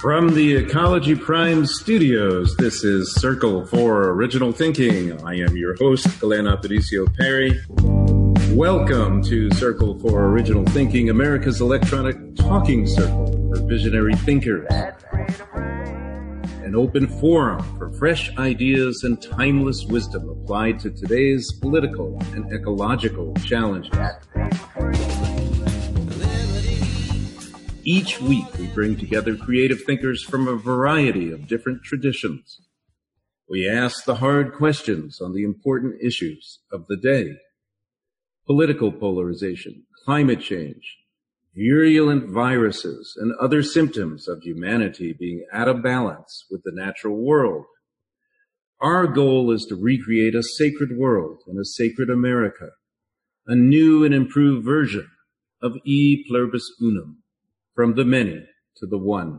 From the Ecology Prime studios, this is Circle for Original Thinking. I am your host, Glenn Aparicio Perry. Welcome to Circle for Original Thinking, America's electronic talking circle for visionary thinkers. An open forum for fresh ideas and timeless wisdom applied to today's political and ecological challenges. Each week, we bring together creative thinkers from a variety of different traditions. We ask the hard questions on the important issues of the day. Political polarization, climate change, virulent viruses, and other symptoms of humanity being out of balance with the natural world. Our goal is to recreate a sacred world and a sacred America, a new and improved version of E pluribus unum from the many to the one.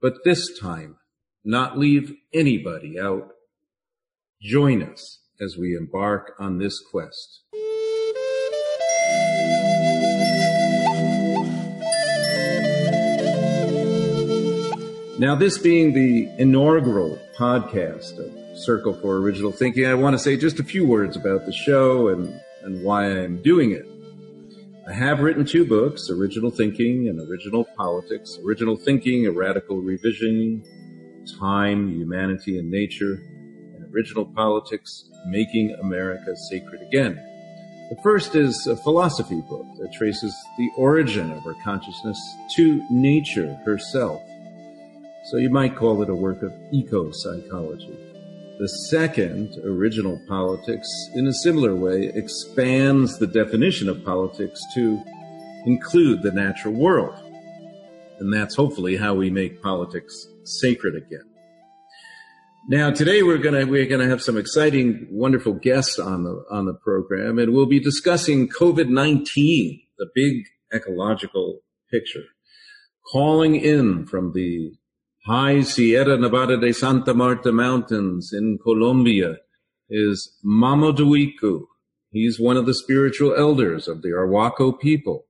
But this time, not leave anybody out. Join us as we embark on this quest. Now, this being the inaugural podcast of Circle for Original Thinking, I want to say just a few words about the show and, and why I'm doing it. I have written two books, Original Thinking and Original Politics. Original Thinking, A Radical Revision, Time, Humanity, and Nature, and Original Politics, Making America Sacred Again. The first is a philosophy book that traces the origin of our consciousness to nature herself. So you might call it a work of eco-psychology. The second, original politics, in a similar way, expands the definition of politics to include the natural world. And that's hopefully how we make politics sacred again. Now, today we're gonna we're gonna have some exciting, wonderful guests on the on the program, and we'll be discussing COVID nineteen, the big ecological picture, calling in from the high Sierra Nevada de Santa Marta Mountains in Colombia is Mamo Duiku. He's one of the spiritual elders of the Arhuaco people.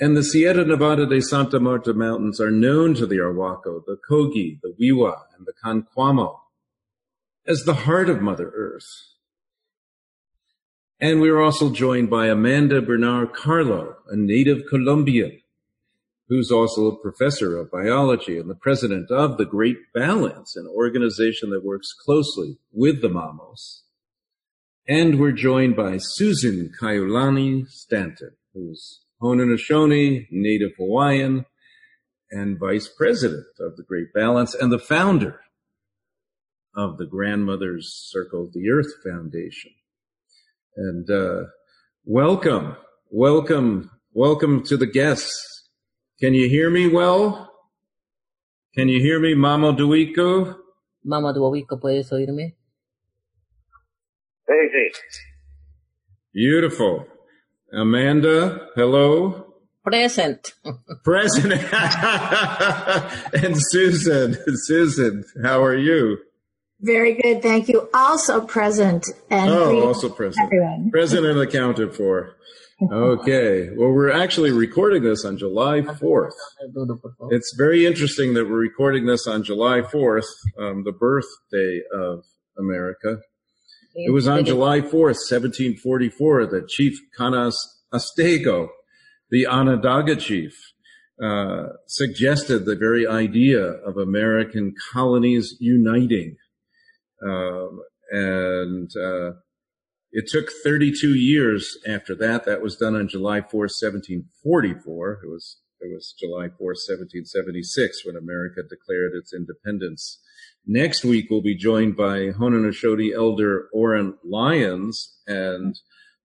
And the Sierra Nevada de Santa Marta Mountains are known to the Arhuaco, the Kogi, the Wiwa, and the Kankuamo as the heart of Mother Earth. And we're also joined by Amanda Bernard Carlo, a native Colombian who's also a professor of biology and the president of the Great Balance, an organization that works closely with the Mamos. And we're joined by Susan Kaiulani Stanton, who's Haudenosaunee, native Hawaiian, and vice president of the Great Balance and the founder of the Grandmother's Circle of the Earth Foundation. And uh, welcome, welcome, welcome to the guests can you hear me well? Can you hear me, Mama Duico? Mama Duico, ¿puedes oírme? Very good. Beautiful. Amanda, hello. Present. Present. and Susan, Susan, how are you? Very good, thank you. Also present and oh, also present. Everyone. Present and accounted for. Okay. Well, we're actually recording this on July 4th. It's very interesting that we're recording this on July 4th, um, the birthday of America. It was on July 4th, 1744, that Chief Canas Astego, the Onondaga chief, uh, suggested the very idea of American colonies uniting. Um, and uh, it took 32 years after that. That was done on July 4, 1744. It was it was July 4, 1776 when America declared its independence. Next week we'll be joined by Haudenosaunee elder Oren Lyons and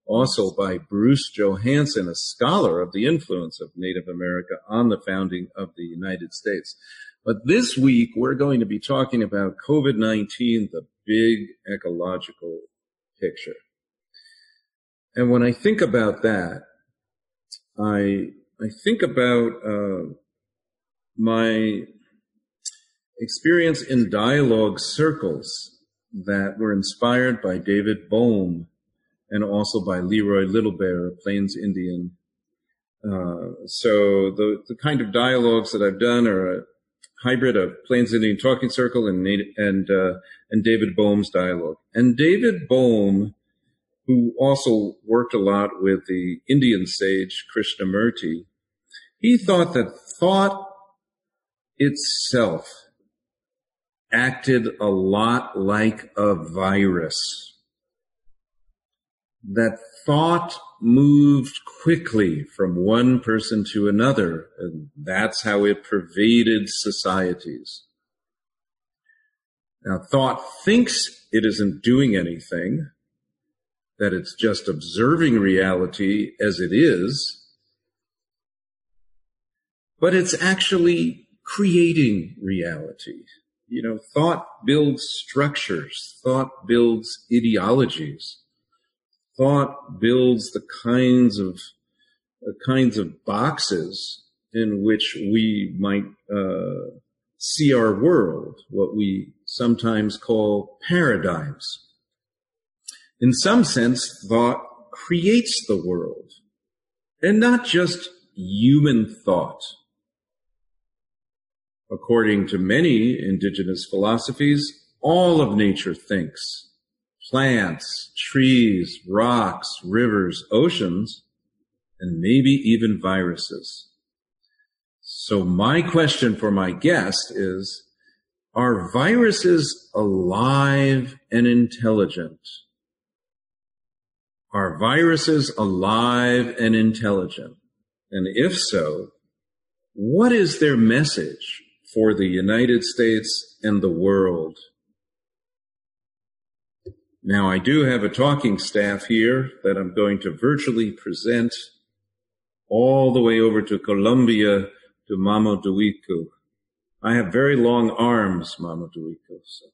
also by Bruce Johansen, a scholar of the influence of Native America on the founding of the United States. But this week we're going to be talking about COVID-19, the big ecological picture. And when I think about that, I I think about uh, my experience in dialogue circles that were inspired by David Bohm and also by Leroy Little Bear, a Plains Indian Uh, so the, the kind of dialogues that I've done are a hybrid of Plains Indian Talking Circle and and uh, and David Bohm's dialogue. And David Bohm, who also worked a lot with the Indian sage Krishnamurti, he thought that thought itself acted a lot like a virus. That thought moved quickly from one person to another, and that's how it pervaded societies. Now, thought thinks it isn't doing anything, that it's just observing reality as it is, but it's actually creating reality. You know, thought builds structures, thought builds ideologies thought builds the kinds of uh, kinds of boxes in which we might uh, see our world, what we sometimes call paradigms. In some sense, thought creates the world, and not just human thought. According to many indigenous philosophies, all of nature thinks plants, trees, rocks, rivers, oceans, and maybe even viruses. So my question for my guest is, are viruses alive and intelligent? Are viruses alive and intelligent? And if so, what is their message for the United States and the world? Now, I do have a talking staff here that I'm going to virtually present all the way over to Colombia to Mama Duiku. I have very long arms, Mama Duiku, so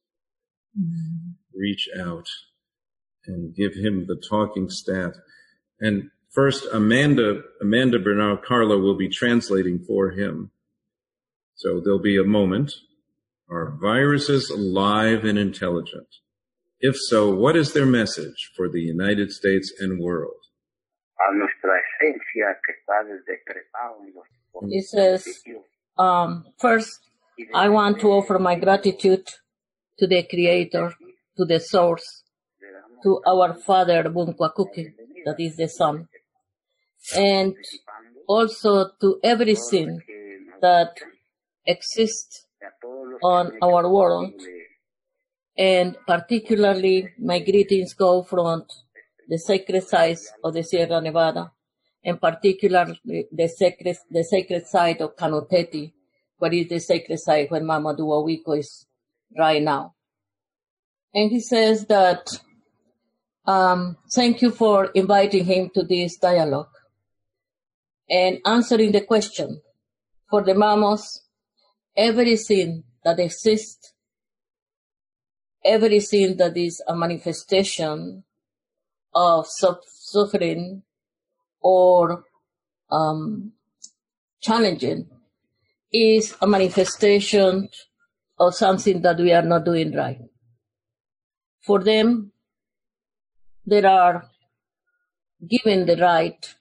mm-hmm. reach out and give him the talking staff. And first, Amanda, Amanda Bernard Carlo will be translating for him. So there'll be a moment. Are viruses alive and intelligent? If so, what is their message for the United States and world? He says, um, first, I want to offer my gratitude to the Creator, to the Source, to our Father Bunquakuki, that is the son, and also to everything that exists on our world and particularly my greetings go from the sacred sites of the Sierra Nevada, and particularly the sacred, the sacred site of Canoteti, what is the sacred site where Mama Duawiko is right now. And he says that, um, thank you for inviting him to this dialogue and answering the question for the Mamos, everything that exists everything that is a manifestation of suffering or um, challenging is a manifestation of something that we are not doing right. For them, they are given the right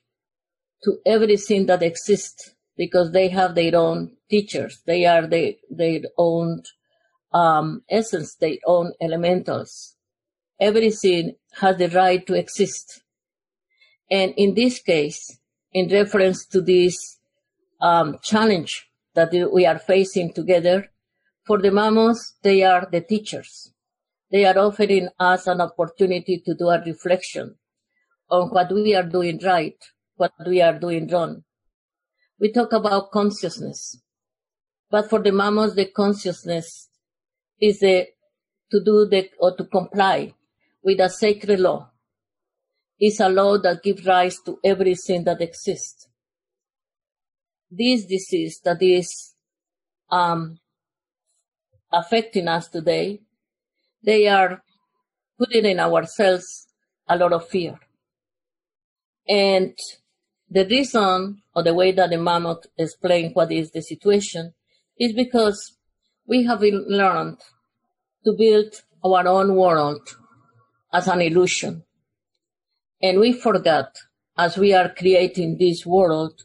to everything that exists because they have their own teachers. They are the, their own um, essence, their own elementals. Everything has the right to exist. And in this case, in reference to this um, challenge that we are facing together, for the mamos, they are the teachers. They are offering us an opportunity to do a reflection on what we are doing right, what we are doing wrong. We talk about consciousness, but for the mamos, the consciousness is a, to do the, or to comply with a sacred law. It's a law that gives rise to everything that exists. This disease that is um, affecting us today, they are putting in ourselves a lot of fear. And the reason or the way that the mamos explained what is the situation is because we have learned to build our own world as an illusion. And we forgot, as we are creating this world,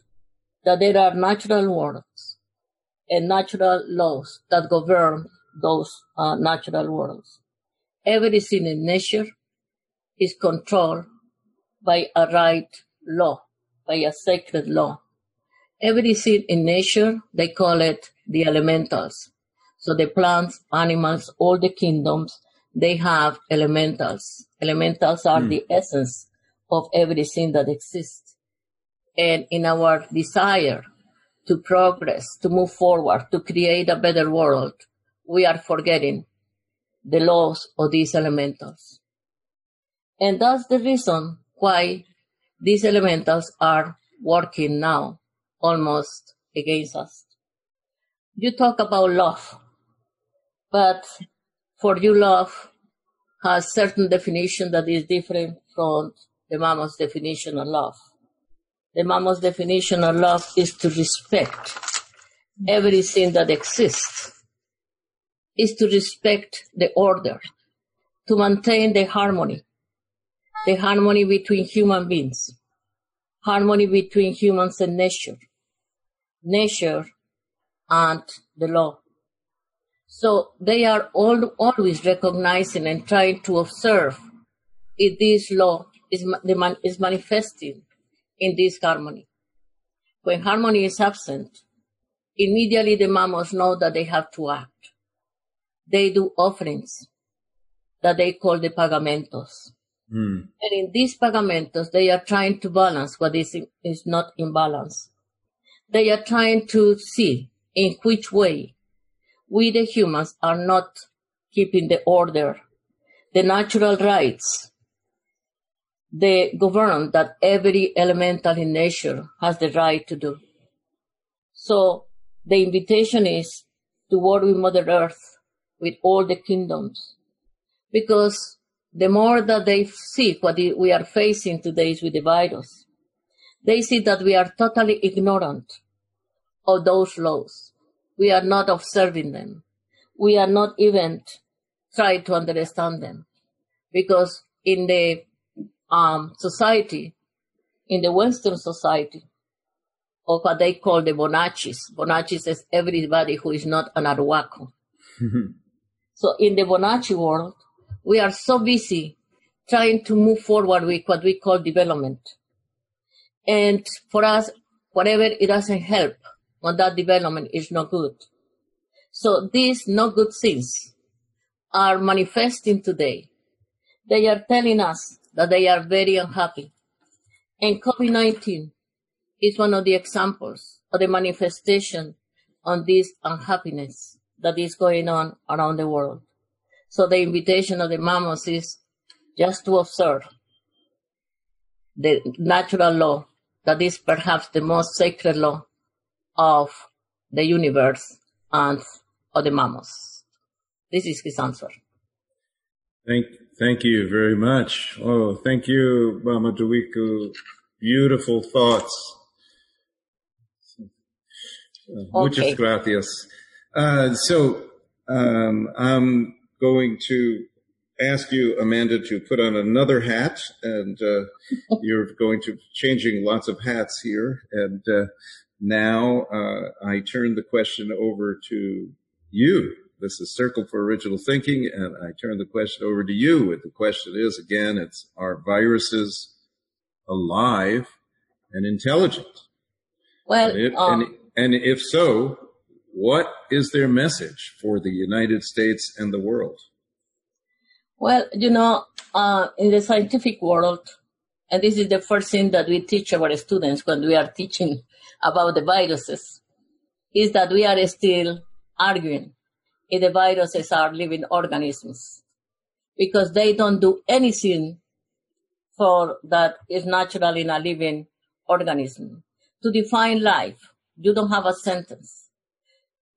that there are natural worlds and natural laws that govern those uh, natural worlds. Everything in nature is controlled by a right law, by a sacred law. Everything in nature, they call it the elementals. So the plants, animals, all the kingdoms, they have elementals. Elementals are mm. the essence of everything that exists. And in our desire to progress, to move forward, to create a better world, we are forgetting the laws of these elementals. And that's the reason why these elementals are working now almost against us. You talk about love, but for you, love has certain definition that is different from the Mama's definition of love. The Mama's definition of love is to respect everything that exists, is to respect the order, to maintain the harmony, the harmony between human beings, harmony between humans and nature, nature and the law. So they are all, always recognizing and trying to observe if this law is, is manifesting in this harmony. When harmony is absent, immediately the mamos know that they have to act. They do offerings that they call the pagamentos. Mm. And in these pagamentos, they are trying to balance what is, is not in balance. They are trying to see in which way we, the humans, are not keeping the order, the natural rights, the govern that every elemental in nature has the right to do. So the invitation is to work with Mother Earth, with all the kingdoms, because the more that they see what we are facing today is with the virus, they see that we are totally ignorant of those laws. We are not observing them. We are not even trying to understand them. Because in the um, society, in the Western society, of what they call the Bonachis, Bonachis is everybody who is not an Arhuaco. so in the Bonachi world, we are so busy trying to move forward with what we call development. And for us, whatever it doesn't help on that development is not good. So these no good things are manifesting today. They are telling us that they are very unhappy. And COVID-19 is one of the examples of the manifestation on this unhappiness that is going on around the world. So the invitation of the mamos is just to observe the natural law that is perhaps the most sacred law of the universe and of the mamos. This is his answer. Thank, thank you very much. Oh, thank you, Mama Duiku. Beautiful thoughts. Okay. Muchas gracias. Uh, so, um, I'm going to ask you, Amanda, to put on another hat, and uh, you're going to changing lots of hats here. And uh, now uh, I turn the question over to you. This is Circle for Original Thinking, and I turn the question over to you. And the question is again, it's are viruses alive and intelligent? Well, and um, and, and if so, what is their message for the United States and the world? Well, you know, uh, in the scientific world, and this is the first thing that we teach our students when we are teaching about the viruses, is that we are still arguing if the viruses are living organisms because they don't do anything for that is natural in a living organism. To define life, you don't have a sentence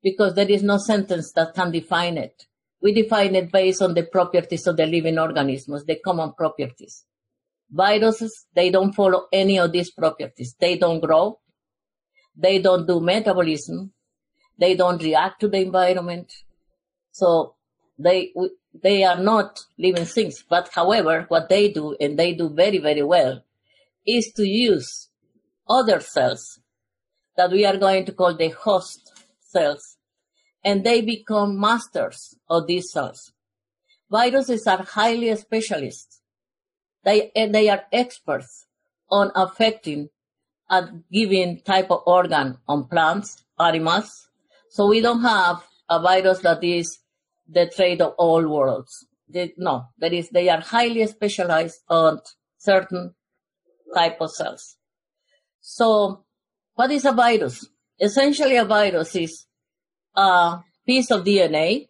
because there is no sentence that can define it. We define it based on the properties of the living organisms, the common properties. Viruses, they don't follow any of these properties. They don't grow. They don't do metabolism. They don't react to the environment. So they, they are not living things. But however, what they do, and they do very, very well, is to use other cells that we are going to call the host cells, and they become masters of these cells. Viruses are highly specialists. They, they are experts on affecting a given type of organ on plants, animals. So we don't have a virus that is the trade of all worlds. They, no, that is, they are highly specialized on certain type of cells. So what is a virus? Essentially a virus is a piece of DNA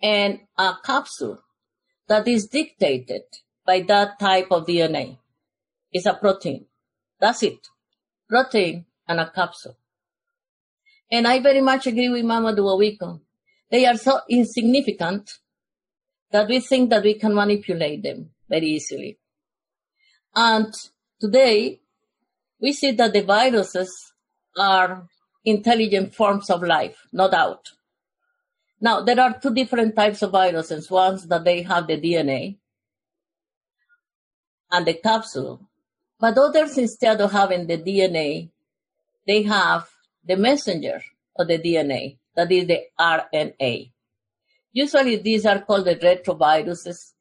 and a capsule that is dictated by that type of DNA. It's a protein. That's it. Protein and a capsule. And I very much agree with Mama Duowico. They are so insignificant that we think that we can manipulate them very easily. And today, we see that the viruses are intelligent forms of life, no doubt. Now, there are two different types of viruses. Ones that they have the DNA and the capsule, but others, instead of having the DNA, they have the messenger of the DNA, that is the RNA. Usually these are called the retroviruses,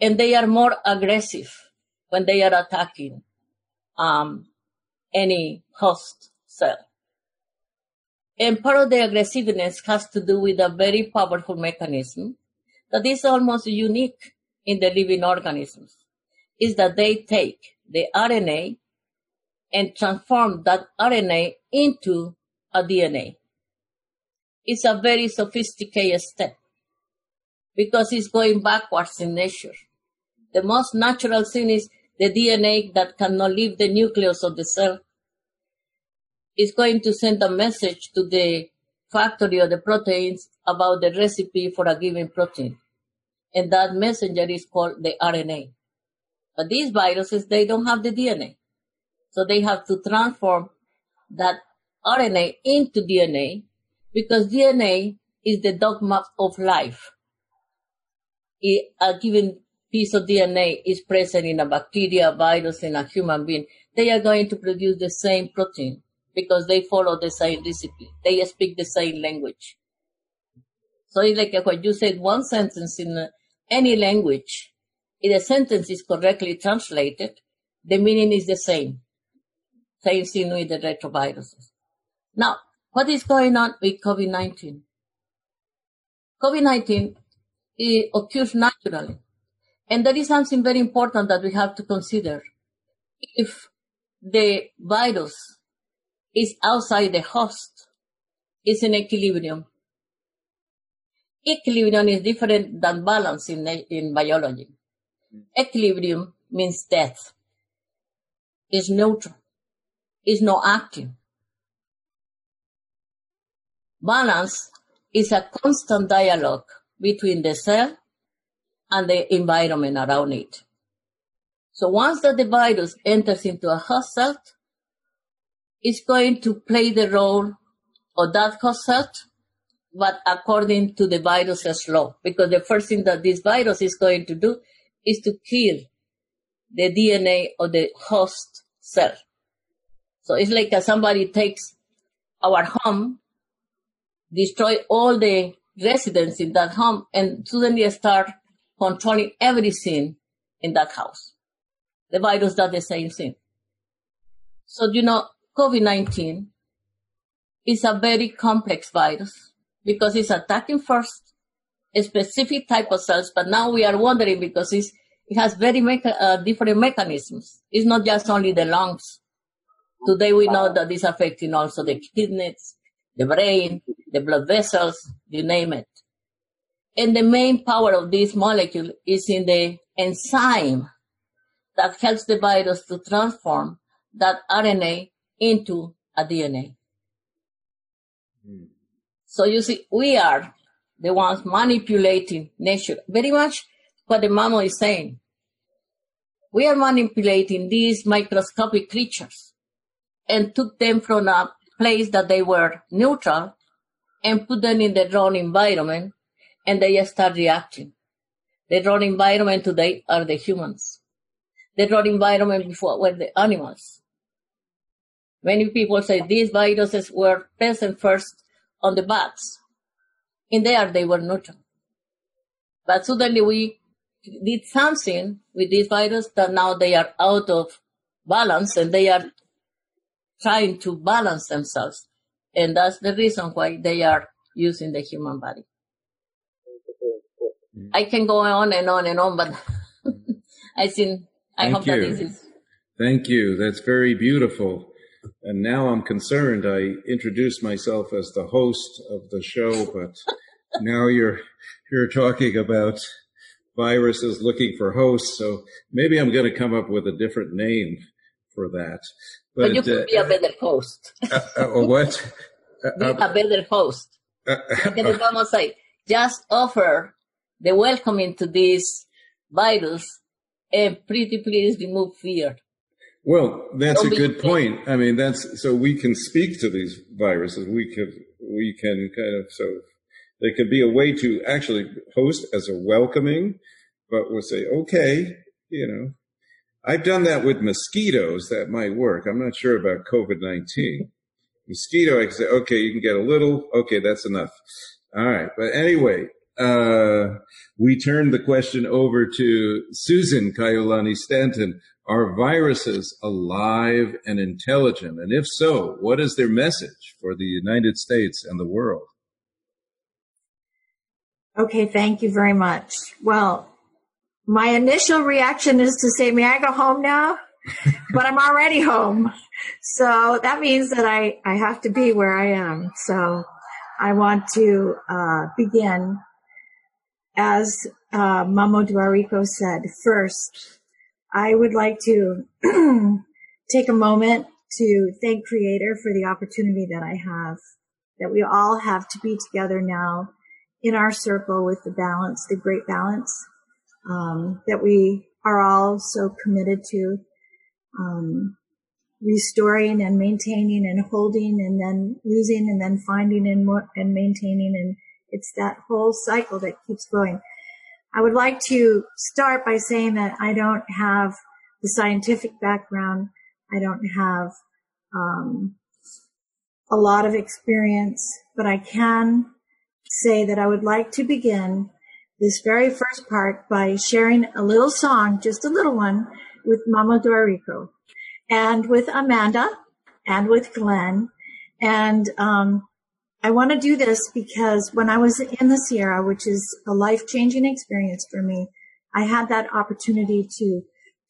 and they are more aggressive when they are attacking um, any host cell. And part of the aggressiveness has to do with a very powerful mechanism that is almost unique in the living organisms, is that they take the RNA and transform that RNA into a DNA. It's a very sophisticated step because it's going backwards in nature. The most natural thing is the DNA that cannot leave the nucleus of the cell is going to send a message to the factory of the proteins about the recipe for a given protein. And that messenger is called the RNA. But these viruses, they don't have the DNA. So they have to transform that RNA into DNA because DNA is the dogma of life. A given piece of DNA is present in a bacteria, virus, in a human being. They are going to produce the same protein because they follow the same discipline. They speak the same language. So it's like when you said one sentence in uh, any language, if the sentence is correctly translated, the meaning is the same. Same thing with the retroviruses. Now, what is going on with COVID-19? COVID-19 occurs naturally. And there is something very important that we have to consider. If the virus is outside the host, it's in equilibrium. Equilibrium is different than balance in, in biology. Hmm. Equilibrium means death. It's neutral. It's not active. Balance is a constant dialogue between the cell and the environment around it. So once that the virus enters into a host cell, it's going to play the role of that host but according to the virus's law, because the first thing that this virus is going to do is to kill the DNA of the host cell. So it's like somebody takes our home, destroy all the residents in that home, and suddenly start controlling everything in that house. The virus does the same thing. So, you know, COVID-19 is a very complex virus because it's attacking first a specific type of cells, but now we are wondering because it has very uh, different mechanisms. It's not just only the lungs. Today we know that it's affecting also the kidneys, the brain, the blood vessels, you name it. And the main power of this molecule is in the enzyme that helps the virus to transform that RNA into a DNA. Mm. So you see, we are the ones manipulating nature. Very much what the mama is saying. We are manipulating these microscopic creatures and took them from a place that they were neutral and put them in the wrong environment and they start reacting. The wrong environment today are the humans. The wrong environment before were the animals. Many people say these viruses were present first on the bats. In there, they were neutral. But suddenly we did something with this virus that now they are out of balance and they are trying to balance themselves. And that's the reason why they are using the human body. Mm-hmm. I can go on and on and on, but I think I Thank hope you. that this is Thank you. That's very beautiful. And now I'm concerned. I introduced myself as the host of the show, but now you're you're talking about viruses looking for hosts. So maybe I'm going to come up with a different name for that. but, you could be a better host. uh, uh, uh, what? be Uh, a better host. uh, les vamos say, just offer the welcoming to this virus and pretty please remove fear. Well, that's a good point. I mean, that's so we can speak to these viruses. We can we can kind of, so there could be a way to actually host as a welcoming, but we'll say, okay, you know, I've done that with mosquitoes. That might work. I'm not sure about COVID-19. Mosquito, I can say, okay, you can get a little. Okay, that's enough. All right. But anyway, uh, we turn the question over to Susan Kaiulani Stanton. Are viruses alive and intelligent? And if so, what is their message for the United States and the world? Okay, thank you very much. Well, my initial reaction is to say, may I go home now? but I'm already home. So that means that I, I have to be where I am. So I want to uh, begin, as uh, Mamo Duarico said, first, I would like to take a moment to thank Creator for the opportunity that I have, that we all have to be together now in our circle with the balance, the great balance um, that we are all so committed to um, restoring and maintaining and holding and then losing and then finding and, and maintaining. And it's that whole cycle that keeps going. I would like to start by saying that I don't have the scientific background. I don't have um, a lot of experience, but I can say that I would like to begin this very first part by sharing a little song, just a little one, with Mama Dorico and with Amanda and with Glenn. And um, I want to do this because when I was in the Sierra, which is a life changing experience for me, I had that opportunity to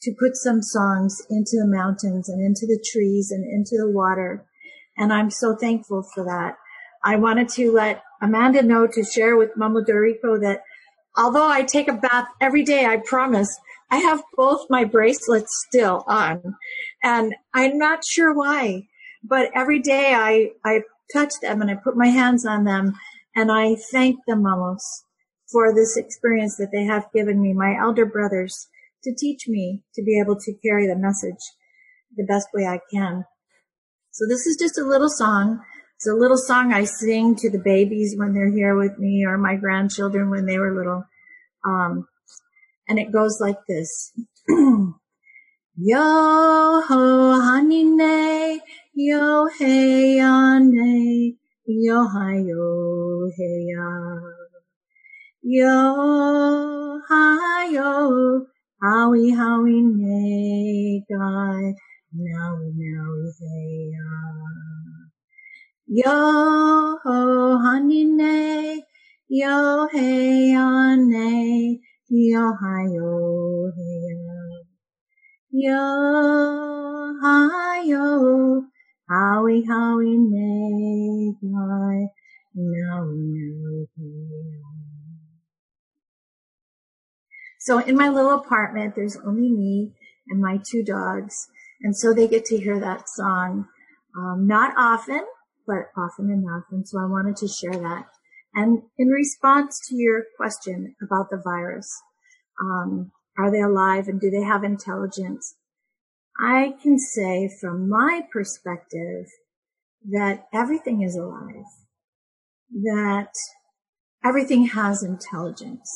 to put some songs into the mountains and into the trees and into the water. And I'm so thankful for that. I wanted to let Amanda know to share with Mama Dorico that although I take a bath every day, I promise I have both my bracelets still on. And I'm not sure why, but every day I, I touch them and I put my hands on them and I thank the mamos for this experience that they have given me, my elder brothers, to teach me to be able to carry the message the best way I can. So this is just a little song. It's a little song I sing to the babies when they're here with me or my grandchildren when they were little. Um, and it goes like this. Yo ho hanine, yo hey ane, yo hi yo hey ya. Yo hi yo, howie howie ne guy, now now hey ya. Yo ho hanine, yo hey ane, yo hi yo hey ya. Yo hi yo, howie howie ne guy, now. So in my little apartment, there's only me and my two dogs. And so they get to hear that song, um, not often, but often enough. And so I wanted to share that. And in response to your question about the virus, um, are they alive and do they have intelligence? I can say from my perspective that everything is alive, that everything has intelligence.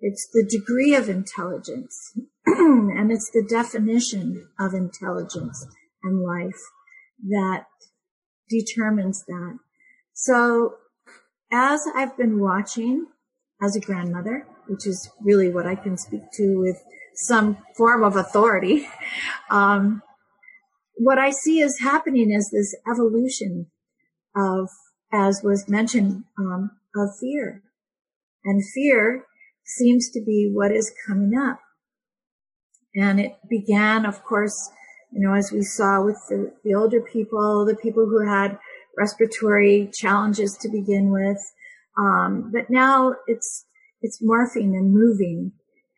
It's the degree of intelligence and it's the definition of intelligence and life that determines that. So as I've been watching as a grandmother, which is really what I can speak to with some form of authority, um, what I see is happening is this evolution of, as was mentioned, um, of fear. And fear seems to be what is coming up. And it began, of course, you know, as we saw with the, the older people, the people who had respiratory challenges to begin with. Um, but now it's, it's morphing and moving.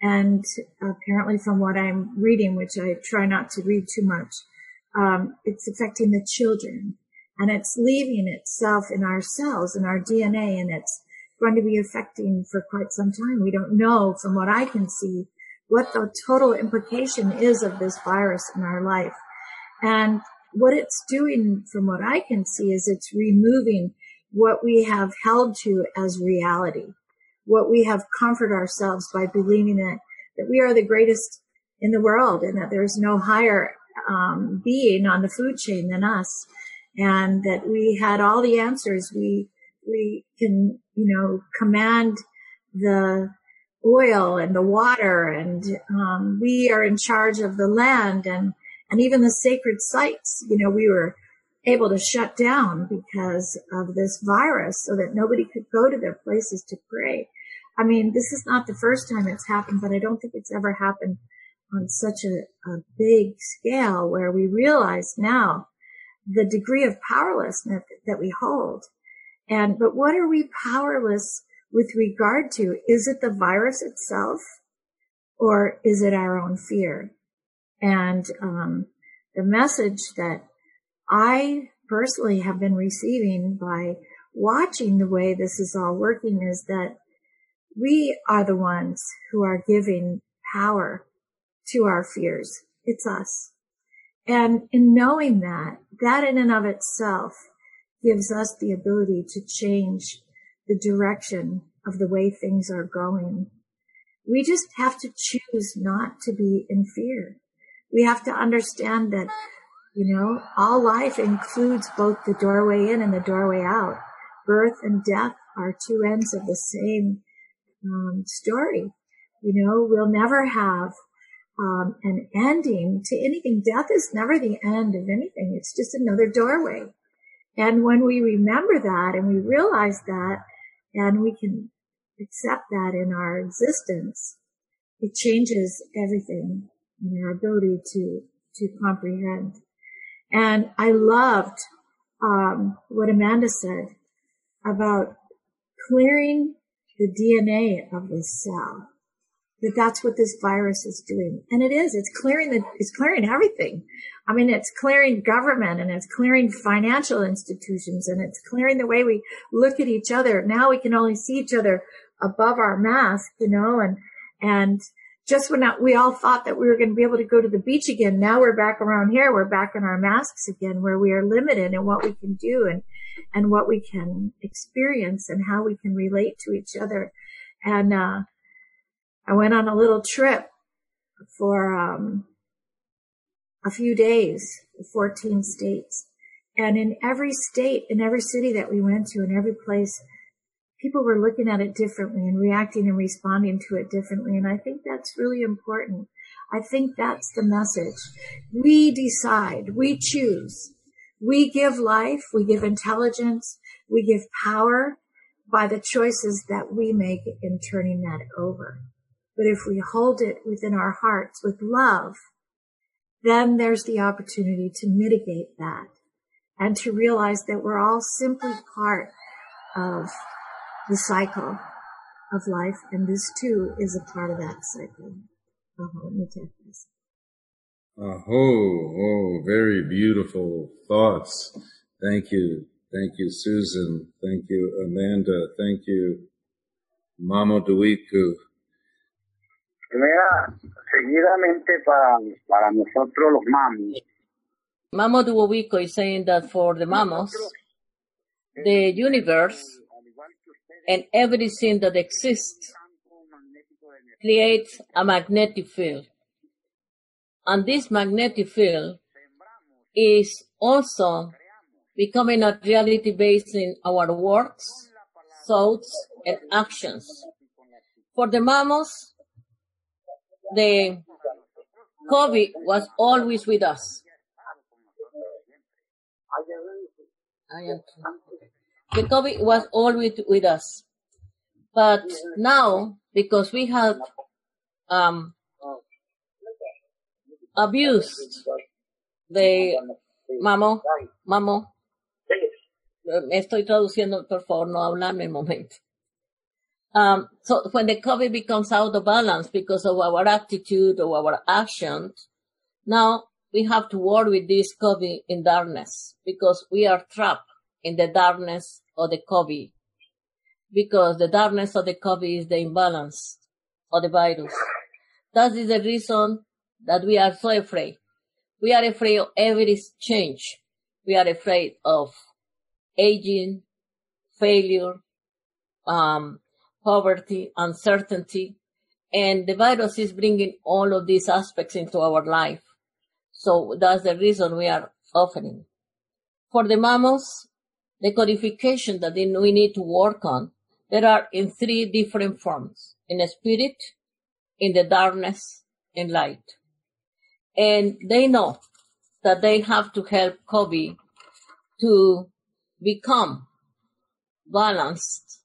And apparently from what I'm reading, which I try not to read too much, um, it's affecting the children and it's leaving itself in our cells in our DNA and it's going to be affecting for quite some time. We don't know from what I can see what the total implication is of this virus in our life. And what it's doing from what I can see is it's removing what we have held to as reality, what we have comforted ourselves by believing that, that we are the greatest in the world and that there's no higher um, being on the food chain than us and that we had all the answers. We, we can, you know, command the oil and the water and, um, we are in charge of the land and, and even the sacred sites, you know, we were able to shut down because of this virus so that nobody could go to their places to pray. I mean, this is not the first time it's happened, but I don't think it's ever happened on such a, a big scale where we realize now the degree of powerlessness that we hold. And, but what are we powerless with regard to? Is it the virus itself or is it our own fear? And, um, the message that I personally have been receiving by watching the way this is all working is that we are the ones who are giving power to our fears. It's us. And in knowing that, that in and of itself gives us the ability to change the direction of the way things are going. We just have to choose not to be in fear. We have to understand that, you know, all life includes both the doorway in and the doorway out. Birth and death are two ends of the same um, story. You know, we'll never have um, an ending to anything. Death is never the end of anything. It's just another doorway. And when we remember that and we realize that and we can accept that in our existence, it changes everything in our ability to, to comprehend. And I loved, um, what Amanda said about clearing the DNA of the cell that that's what this virus is doing. And it is. It's clearing the, it's clearing everything. I mean, it's clearing government and it's clearing financial institutions and it's clearing the way we look at each other. Now we can only see each other above our mask, you know, and, and just when we all thought that we were going to be able to go to the beach again, now we're back around here. We're back in our masks again where we are limited in what we can do and, and what we can experience and how we can relate to each other. And, uh, I went on a little trip for um, a few days, 14 states. And in every state, in every city that we went to, in every place, people were looking at it differently and reacting and responding to it differently. And I think that's really important. I think that's the message. We decide, we choose, we give life, we give intelligence, we give power by the choices that we make in turning that over. But if we hold it within our hearts with love, then there's the opportunity to mitigate that and to realize that we're all simply part of the cycle of life. And this too is a part of that cycle. Oh, let me do this. oh, very beautiful thoughts. Thank you. Thank you, Susan. Thank you, Amanda. Thank you, Mama Duiku. Mira, seguidamente para, para nosotros los mamos. Mamo Duowico is saying that for the mamos, the universe and everything that exists creates a magnetic field. And this magnetic field is also becoming a reality based in our words, thoughts, and actions. For the mamos, the COVID was always with us. The COVID was always with us. But now, because we have um, abused the mamo, mamo, me estoy traduciendo, por favor, no hablarme un momento. Um, so when the COVID becomes out of balance because of our attitude or our actions, now we have to work with this COVID in darkness because we are trapped in the darkness of the COVID. Because the darkness of the COVID is the imbalance of the virus. That is the reason that we are so afraid. We are afraid of every change. We are afraid of aging, failure, um, poverty, uncertainty, and the virus is bringing all of these aspects into our life. So that's the reason we are offering. For the mamos, the codification that we need to work on, there are in three different forms. In the spirit, in the darkness, in light. And they know that they have to help COVID to become balanced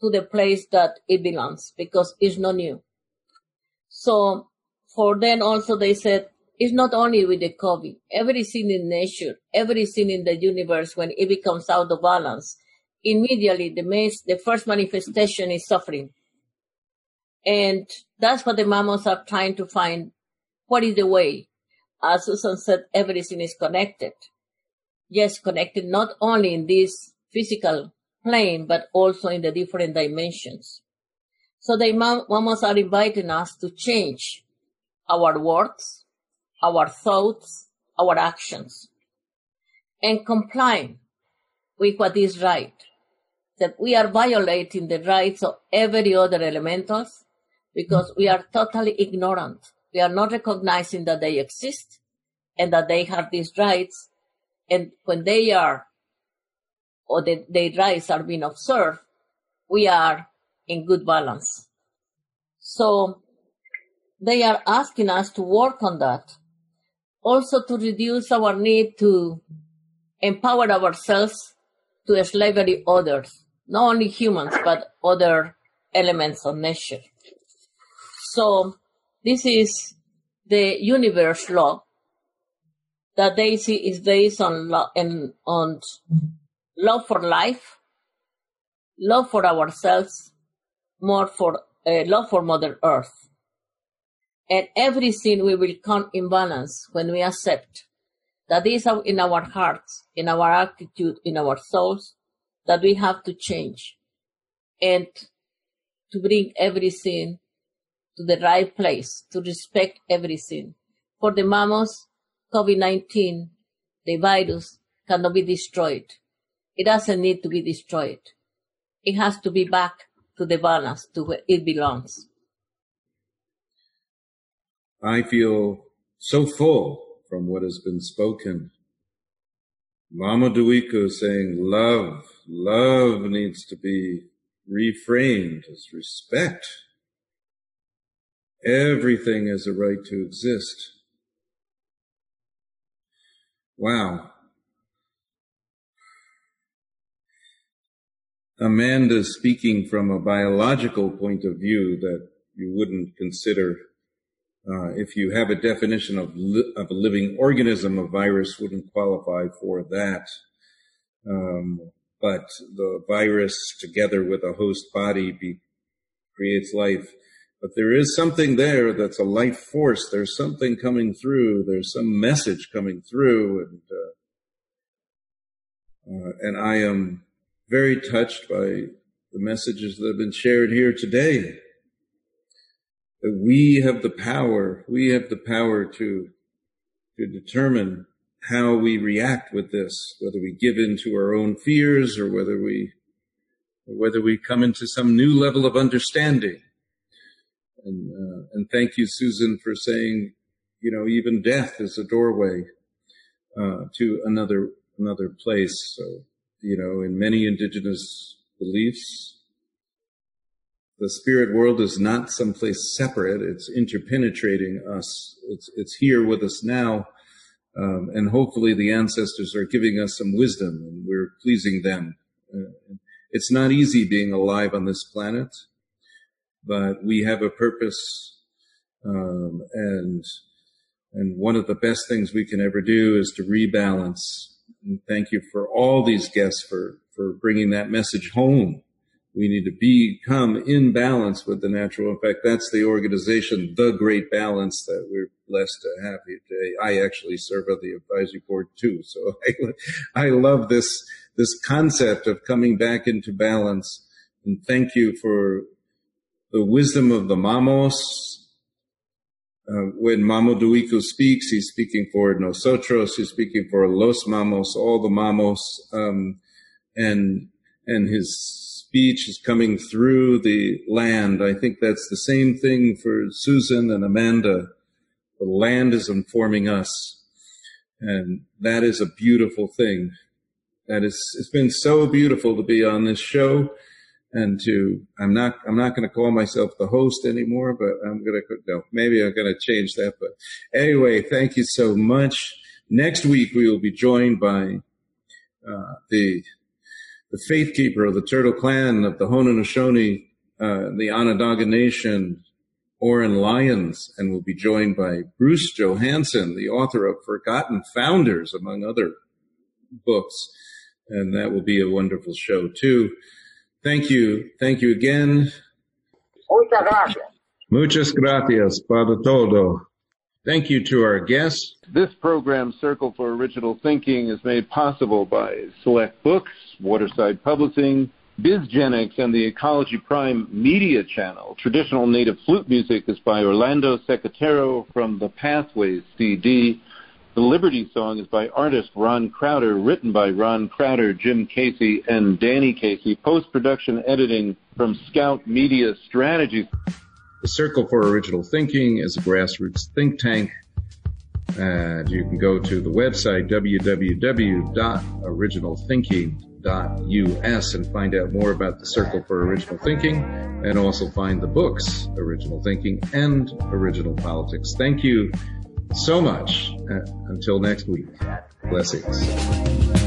to the place that it belongs because it's not new. So for them also they said it's not only with the COVID, everything in nature, everything in the universe when it becomes out of balance, immediately the the first manifestation is suffering. And that's what the mamos are trying to find. What is the way? As Susan said, everything is connected yes, connected not only in this physical plane, but also in the different dimensions. So the mamos are inviting us to change our words, our thoughts, our actions, and comply with what is right. That we are violating the rights of every other elementals because we are totally ignorant. We are not recognizing that they exist and that they have these rights and when they are or the, their rights are being observed, we are in good balance. So they are asking us to work on that. Also to reduce our need to empower ourselves to slavery others, not only humans, but other elements of nature. So this is the universe law that see is based on love and on love for life, love for ourselves, more for uh, love for Mother Earth. And everything we will come in balance when we accept that is in our hearts, in our attitude, in our souls, that we have to change and to bring everything to the right place, to respect everything. For the mamos, COVID-19, the virus, cannot be destroyed. It doesn't need to be destroyed. It has to be back to the balance to where it belongs. I feel so full from what has been spoken. Mama Duiko saying love, love needs to be reframed as respect. Everything has a right to exist. Wow. Amanda speaking from a biological point of view that you wouldn't consider uh, if you have a definition of, li- of a living organism, a virus wouldn't qualify for that. Um, but the virus together with a host body be, creates life. But there is something there that's a life force. There's something coming through. There's some message coming through. And, uh, uh, and I am very touched by the messages that have been shared here today. That we have the power, we have the power to, to determine how we react with this, whether we give in to our own fears or whether we, or whether we come into some new level of understanding and, uh, and thank you, Susan, for saying, you know, even death is a doorway. uh, to another another place. So, you know, in many indigenous beliefs, the spirit world is not someplace separate. It's interpenetrating us. It's it's here with us now, um, and hopefully the ancestors are giving us some wisdom, and we're pleasing them. Uh, it's not easy being alive on this planet, but we have a purpose, um, and and one of the best things we can ever do is to rebalance. And thank you for all these guests for for bringing that message home. We need to become in balance with the natural. In fact, that's the organization, the Great Balance, that we're blessed to have here today. I actually serve on the advisory board too, so I, I love this this concept of coming back into balance. And thank you for the wisdom of the Mamos. Uh, when Mamo Duiku speaks, he's speaking for nosotros, he's speaking for Los Mamos, all the Mamos, um, and, and his speech is coming through the land. I think that's the same thing for Susan and Amanda. The land is informing us. And that is a beautiful thing that is it's been so beautiful to be on this show and to I'm not I'm not going to call myself the host anymore, but I'm going to no maybe I'm going to change that. But anyway, thank you so much. Next week we will be joined by uh, the the faith keeper of the Turtle Clan of the Haudenosaunee, uh, the Onondaga Nation, Oren Lyons, and we'll be joined by Bruce Johansen, the author of Forgotten Founders, among other books and that will be a wonderful show too. Thank you. Thank you again. Muchas gracias. Muchas gracias para todo. Thank you to our guests. This program, Circle for Original Thinking, is made possible by Select Books, Waterside Publishing, BizGenix, and the Ecology Prime Media Channel. Traditional native flute music is by Orlando Secatero from the Pathways CD. The Liberty song is by artist Ron Crowder, written by Ron Crowder, Jim Casey, and Danny Casey. Post production editing from Scout Media Strategies. The Circle for Original Thinking is a grassroots think tank. And you can go to the website www.originalthinking.us and find out more about the Circle for Original Thinking and also find the books Original Thinking and Original Politics. Thank you so much. Uh, until next week, blessings.